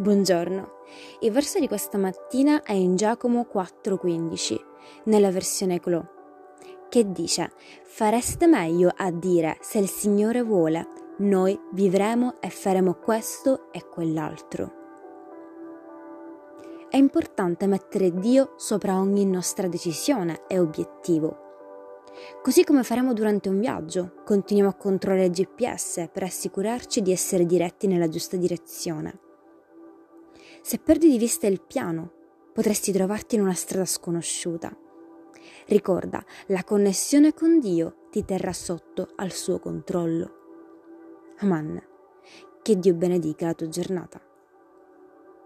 Buongiorno. Il verso di questa mattina è in Giacomo 4:15, nella versione Clò, che dice: Fareste meglio a dire se il Signore vuole, noi vivremo e faremo questo e quell'altro. È importante mettere Dio sopra ogni nostra decisione e obiettivo. Così come faremo durante un viaggio, continuiamo a controllare il GPS per assicurarci di essere diretti nella giusta direzione. Se perdi di vista il piano, potresti trovarti in una strada sconosciuta. Ricorda, la connessione con Dio ti terrà sotto al suo controllo. Aman. Che Dio benedica la tua giornata.